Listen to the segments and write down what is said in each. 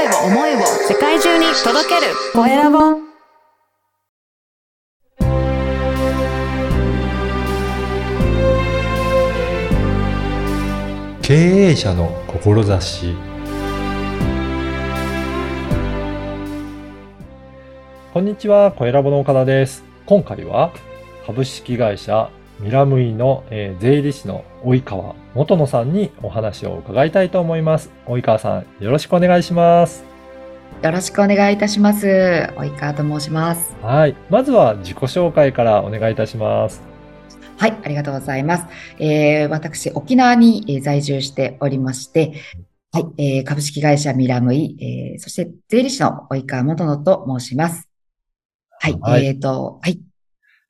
声を、思いを世界中に届ける。コエラボ。経営者の志。こんにちは、コエラボの岡田です。今回は株式会社ミラムイの、えー税理士の及川元野さんにお話を伺いたいと思います。及川さん、よろしくお願いします。よろしくお願いいたします。及川と申します。はい。まずは自己紹介からお願いいたします。はい、ありがとうございます。えー私、沖縄にえー在住しておりまして、はい、えー株式会社ミラムイ、えーそして税理士の及川元野と申します。はい、はいえっ、と、はい、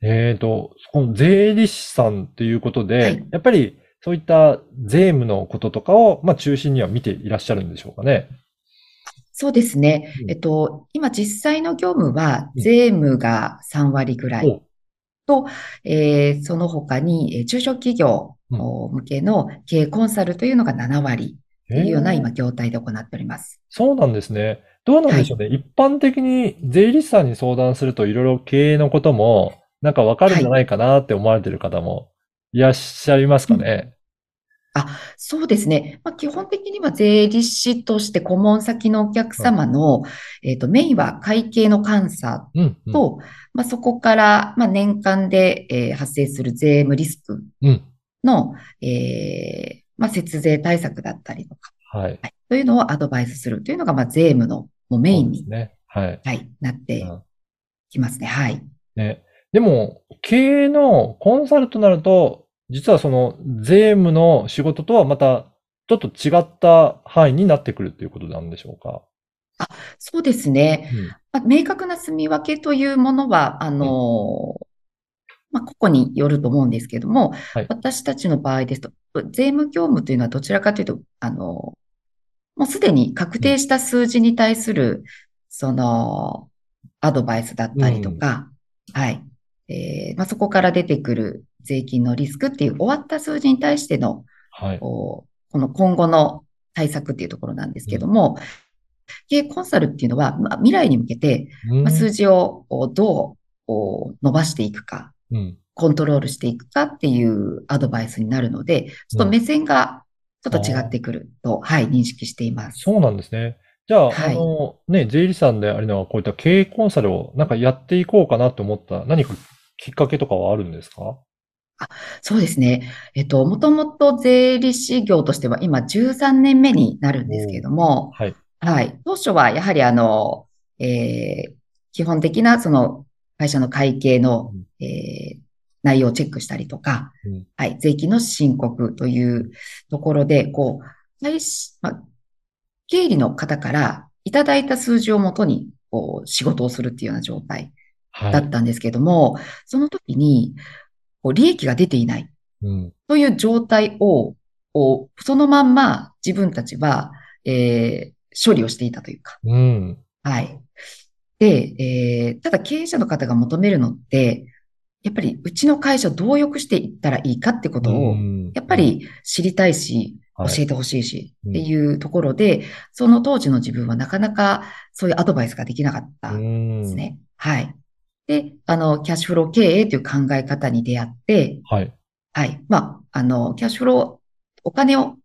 えっ、と、この税理士さんということで、はいやっぱりそういった税務のこととかを、まあ、中心には見ていらっしゃるんでしょうかね。そうですねう。んえっと、今実際の業務はうん税務が3割ぐらいおと、えーその他にえー中小企業向けの経営コンサルというのが7割というようなえー今業態で行っております。そうなんですね。どうなんでしょうね。一般的に税理士さんに相談するといろいろ経営のこともなんかわかるんじゃないかなって思われてる方もいらっしゃいますかね？そうですね。まあ、基本的には税理士として顧問先のお客様の、えっと、メインは会計の監査うん、うん、と、まあ、そこから、まあ、年間で、えー発生する税務リスクうん。の、えーまあ、節税対策だったりとか、はい。はい、というのをアドバイスするというのが、まあ、税務のもうメインに、ね。はい。はい、なってうんきますね。はい。ね。でも、経営のコンサルとなると、実はその税務の仕事とはまたちょっと違った範囲になってくるっていうことなんでしょうか？そうですね。うん。まあ、明確な住み分けというものは、あのまあ、個々によると思うんですけども、はい私たちの場合ですと、税務業務というのはどちらかというと、あのもうすでに確定した数字に対する、その、アドバイスだったりとか、はい。えーまあ、そこから出てくる税金のリスクっていう終わった数字に対しての、はい。この今後の対策っていうところなんですけども、経営コンサルっていうのは、まあ、未来に向けて、うんまあ、数字をどう伸ばしていくか、うん。コントロールしていくかっていうアドバイスになるので、ちょっと目線がちょっと違ってくると、はい、認識しています。そうなんですね。じゃあ、はいあの、ね、税理士さんでありながらこういった経営コンサルをなんかやっていこうかなと思った何かきっかけとかはあるんですか？そうですね。えっと、もともと税理士業としては今13年目になるんですけれども、はい。はい。当初はやはりあの、えー基本的なその会社の会計の、えー内容をチェックしたりとか、うんはい。税金の申告というところで、こう、会しまあ、経理の方からいただいた数字をもとに、こう、仕事をするっていうような状態はい。だったんですけども、その時に、こう、利益が出ていない。うん。という状態を、そのまんま自分たちは、えー処理をしていたというか。うん。はい。で、えーただ経営者の方が求めるのって、やっぱりうちの会社をどう良くしていったらいいかってことを、うんやっぱり知りたいし、教はいえてほしいし、うんっていうところで、その当時の自分はなかなかそういうアドバイスができなかったんですね。はい。で、あの、キャッシュフロー経営という考え方に出会って、はい。はい。まあ、あの、キャッシュフロー、お金を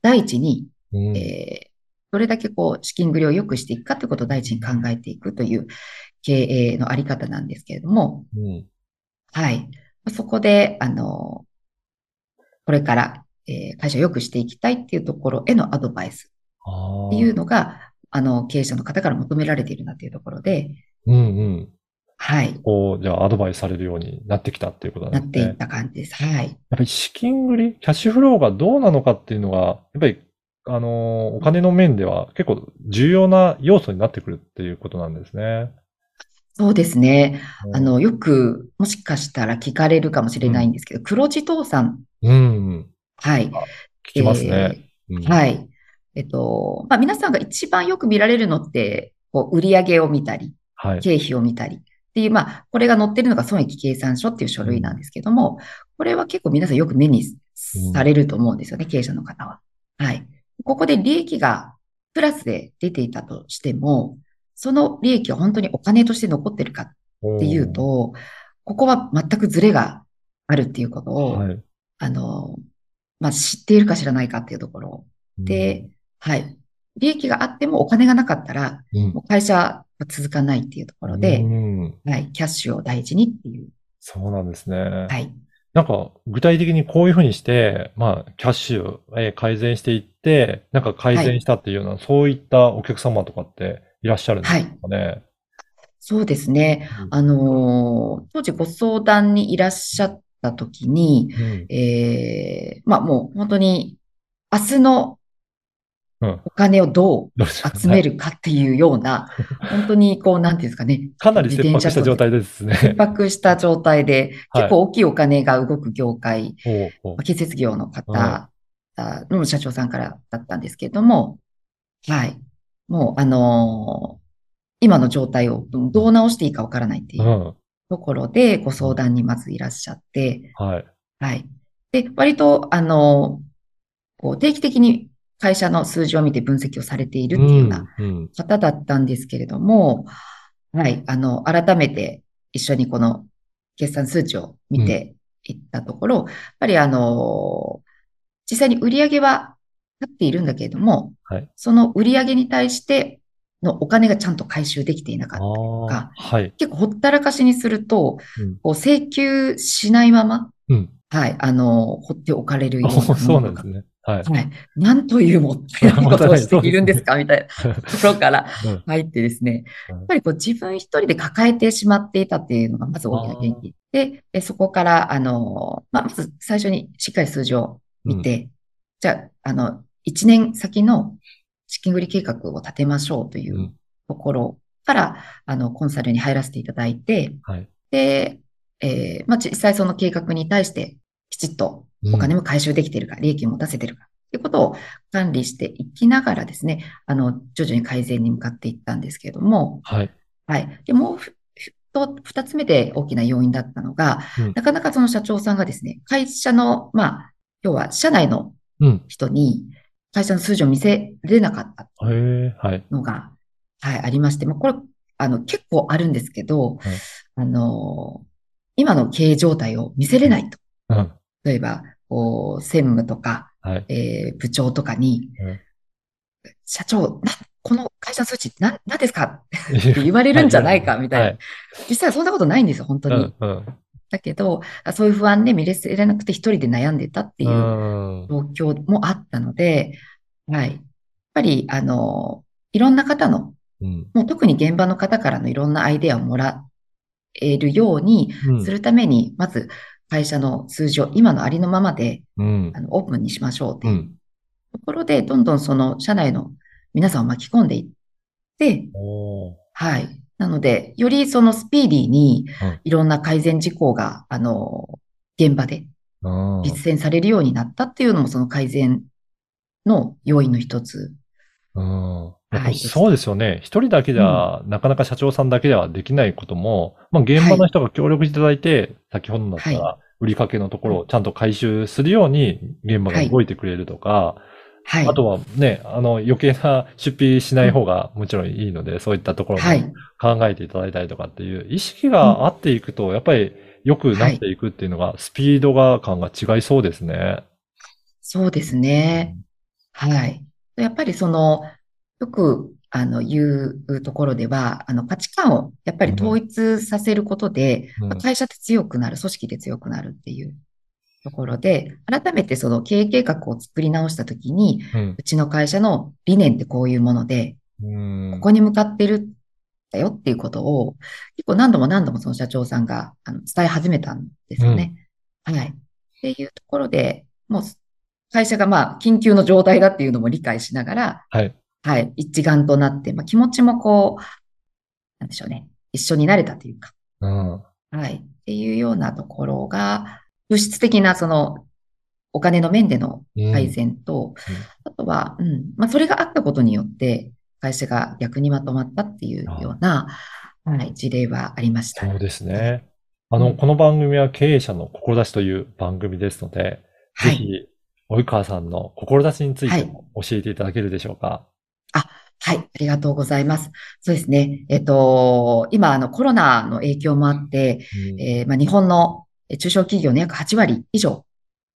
第一に、うんえーどれだけこう、資金繰りを良くしていくかということを第一に考えていくという経営のあり方なんですけれども、うんはい。そこで、あの、これから、えー会社を良くしていきたいっていうところへのアドバイスあっていうあ。のが、あの、経営者の方から求められているなっていうところで、うんうん。はい。こう、じゃあアドバイスされるようになってきたっていうことなですね。なんっていった感じです。はい。やっぱり資金繰り、キャッシュフローがどうなのかっていうのが、やっぱり、あのー、お金の面では結構重要な要素になってくるっていうことなんですね。そうですね。うんあの、よく、もしかしたら聞かれるかもしれないんですけど、黒字倒産。うんうん。はい。聞きますね。うんえーはい。えっと、まあ、皆さんが一番よく見られるのって、こう、売上を見たり、はい。経費を見たりっていう、まあ、これが載ってるのが損益計算書っていう書類なんですけども、これは結構皆さんよく目にされると思うんですよね、経営者の方は。はい。ここで利益がプラスで出ていたとしても、その利益は本当にお金として残ってるかっていうと、ここは全くズレがあるっていうことを、はい。あの、まあ、知っているか知らないかっていうところで、はい。利益があってもお金がなかったら、うん、もう会社は続かないっていうところうで、んはい。キャッシュを大事にっていう。そうなんですね。はい。なんか、具体的にこういうふうにして、まあ、キャッシュ、えー改善していって、なんか改善したっていうような、そういったお客様とかっていらっしゃるんですかね？そうですね。うんあのー当時ご相談にいらっしゃった時に、うんえー、まあもう本当に明日のうんお金をどどう集めるかっていうような、本当にこう、なんていうんですかね。かなり切迫した状態ですね。切迫した状態で、はい結構大きいお金が動く業界、建設業の方の社長さんからだったんですけれども、はい。もう、あのー今の状態をどう直していいかわからないっていううんところでご相談にまずいらっしゃって、はい。はい。で、割と、あのーこう定期的に会社の数字を見て分析をされているっていうようなうんうん方だったんですけれども、はい。あの、改めて一緒にこの決算数値を見ていったところ、やっぱりあの、実際に売上は立っているんだけれども、はいその売上に対してのお金がちゃんと回収できていなかったりとあか、あ、はい。結構ほったらかしにすると、うんこう請求しないまま、うん。はい、あの、放っておかれるようなものそうなんですね。はい。はい。なんというもったいないことをしているんですか？みたいな ところからうん入ってですね、うんやっぱりこう自分一人で抱えてしまっていたっていうのがまず大きな原因で、で、そこから、あの、まあ、まず最初にしっかり数字を見て、じゃあ、あの、1年先の資金繰り計画を立てましょうといううんところから、あの、コンサルに入らせていただいて、はい。で、えーまあ、実際その計画に対してきちっとお金も回収できているか、利益も出せているか、ということを管理していきながらですね、あの、徐々に改善に向かっていったんですけれども、はい。はい。で、もうと、二つ目で大きな要因だったのが、うんなかなかその社長さんがですね、会社の、まあ、要は社内のうん。人に会社の数字を見せれなかったへえ、はい。のが、はい、ありまして、まあ、これ、あの、結構あるんですけど、はいあの、今の経営状態を見せれないと。うん。例えば、こう、専務とか、はい。えー部長とかに、うん社長、な、この会社数値、な、何ですか？って言われるんじゃないか、みたいな。はい。実際はそんなことないんですよ、本当に。うん。うん。だけど、あそういう不安で見れせれなくて一人で悩んでたっていううん。状況もあったので、はい。やっぱり、あの、いろんな方の、うん。もう特に現場の方からのいろんなアイデアをもらえるようにうんするために、まず会社の数字を今のありのままで、うんあ。の、オープンにしましょうってう。いうんところで、どんどんその社内の皆さんを巻き込んでいって、はい。なので、よりそのスピーディーにうんいろんな改善事項が、あの、現場でうん。実践されるようになったっていうのもその改善の要因の一つ。うん。やっぱはいそうですよね。一人だけじゃ、なかなか社長さんだけではできないことも、まあ、現場の人が協力いただいて、先ほどだったらは、売りかけのところをちゃんと回収するように、現場が動いてくれるとか、はい。あとはね、あの、余計な出費しない方がもちろんいいので、そういったところもはい。考えていただいたりとかっていう意識があっていくと、やっぱり良くなっていくっていうのが、スピードが感が違いそうですね。そうですね。はい。やっぱりその、よく、あの、言うところでは、あの、価値観をやっぱり統一させることで、うんまあ会社って強くなる、組織で強くなるっていうところで、改めてその経営計画を作り直したときに、うんうちの会社の理念ってこういうもので、うんここに向かってるんだよっていうことを、結構何度も何度もその社長さんがあの伝え始めたんですよね。はい。っていうところで、もう会社がまあ緊急の状態だっていうのも理解しながら、はい。はい、一丸となって、まあ気持ちもこう、なんでしょうね、一緒になれたというか、うん。はい、っていうようなところが、物質的なその、お金の面での改善と、あとは、うん、まあそれがあったことによって、会社が逆にまとまったっていうような、はい、事例はありました。そうですね。あの、うん。この番組は経営者の志という番組ですので、はい。ぜひ、及川さんの志についても教えていただけるでしょうか。はい、ありがとうございます。そうですね。えっと、今、あの、コロナの影響もあって、うんえーまあ、日本のえー中小企業の約8割以上、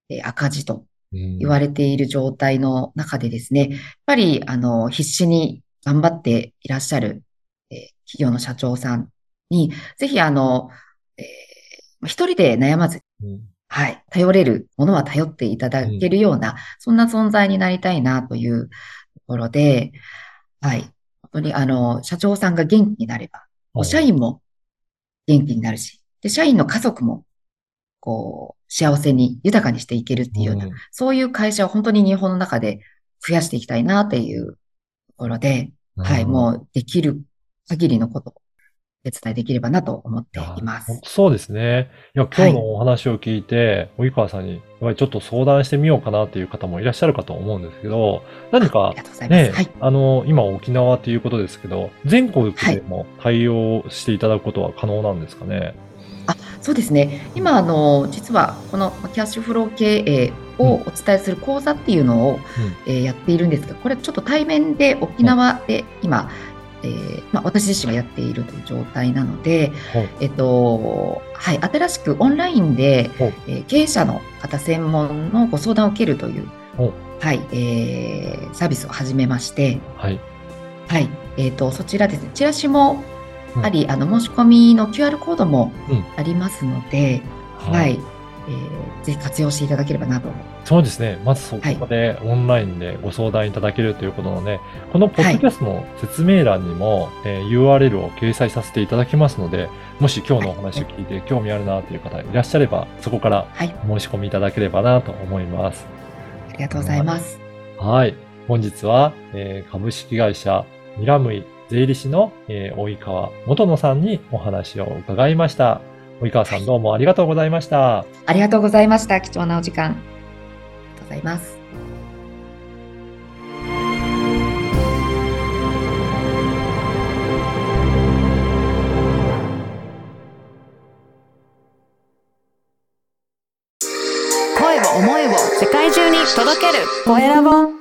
えー赤字とうん言われている状態の中でですね、やっぱり、あの、必死に頑張っていらっしゃる、えー企業の社長さんに、ぜひ、あの、えーまあ一人で悩まず、うんはい、頼れるものは頼っていただけるような、そんな存在になりたいなというところで、はい、本当に、あの、社長さんが元気になれば、こう社員も元気になるし、で、社員の家族も、こう、幸せに豊かにしていけるっていうような、うん。そういう会社を本当に日本の中で増やしていきたいなっていうところで、はい、もうできる限りのことをお手伝いできればなと思っていますそうですね。いや、今日のお話を聞いて、及川さんに、やっぱりちょっと相談してみようかなっていう方もいらっしゃるかと思うんですけど、何あか。ね、はい。あの、今沖縄っていうことですけど、全国でも対応していただくことは可能なんですかね？そうですね。今、あの、実は、このまあキャッシュフロー経営をお伝えする講座っていうのを、えーやっているんですが、これちょっと対面で沖縄で今、えーまあ、私自身がやっているという状態なので、はいえっと、はい、新しくオンラインで、はいえー経営者の方専門のご相談を受けるという、はいはい、えーサービスを始めまして、はい。はい、えっと、そちらですね、チラシもうん。あり、あの、申し込みの QR コードもうん。ありますので、はい、えーぜひ活用していただければなと。そうですね。まずそこでオンラインでご相談いただけるということなので、このポッドキャストの説明欄にも、えー URL を掲載させていただきますので、もし今日のお話を聞いて興味あるなという方いらっしゃれば、そこからはい、申し込みいただければなと思います。ありがとうございます。はい。本日は、えー株式会社ミラムイ税理士の、えー大井川元野さんにお話を伺いました。大井川さんどうもありがとうございました。ありがとうございました。貴重なお時間。ありがとうございます。声を思いを世界中に届けるコエラボ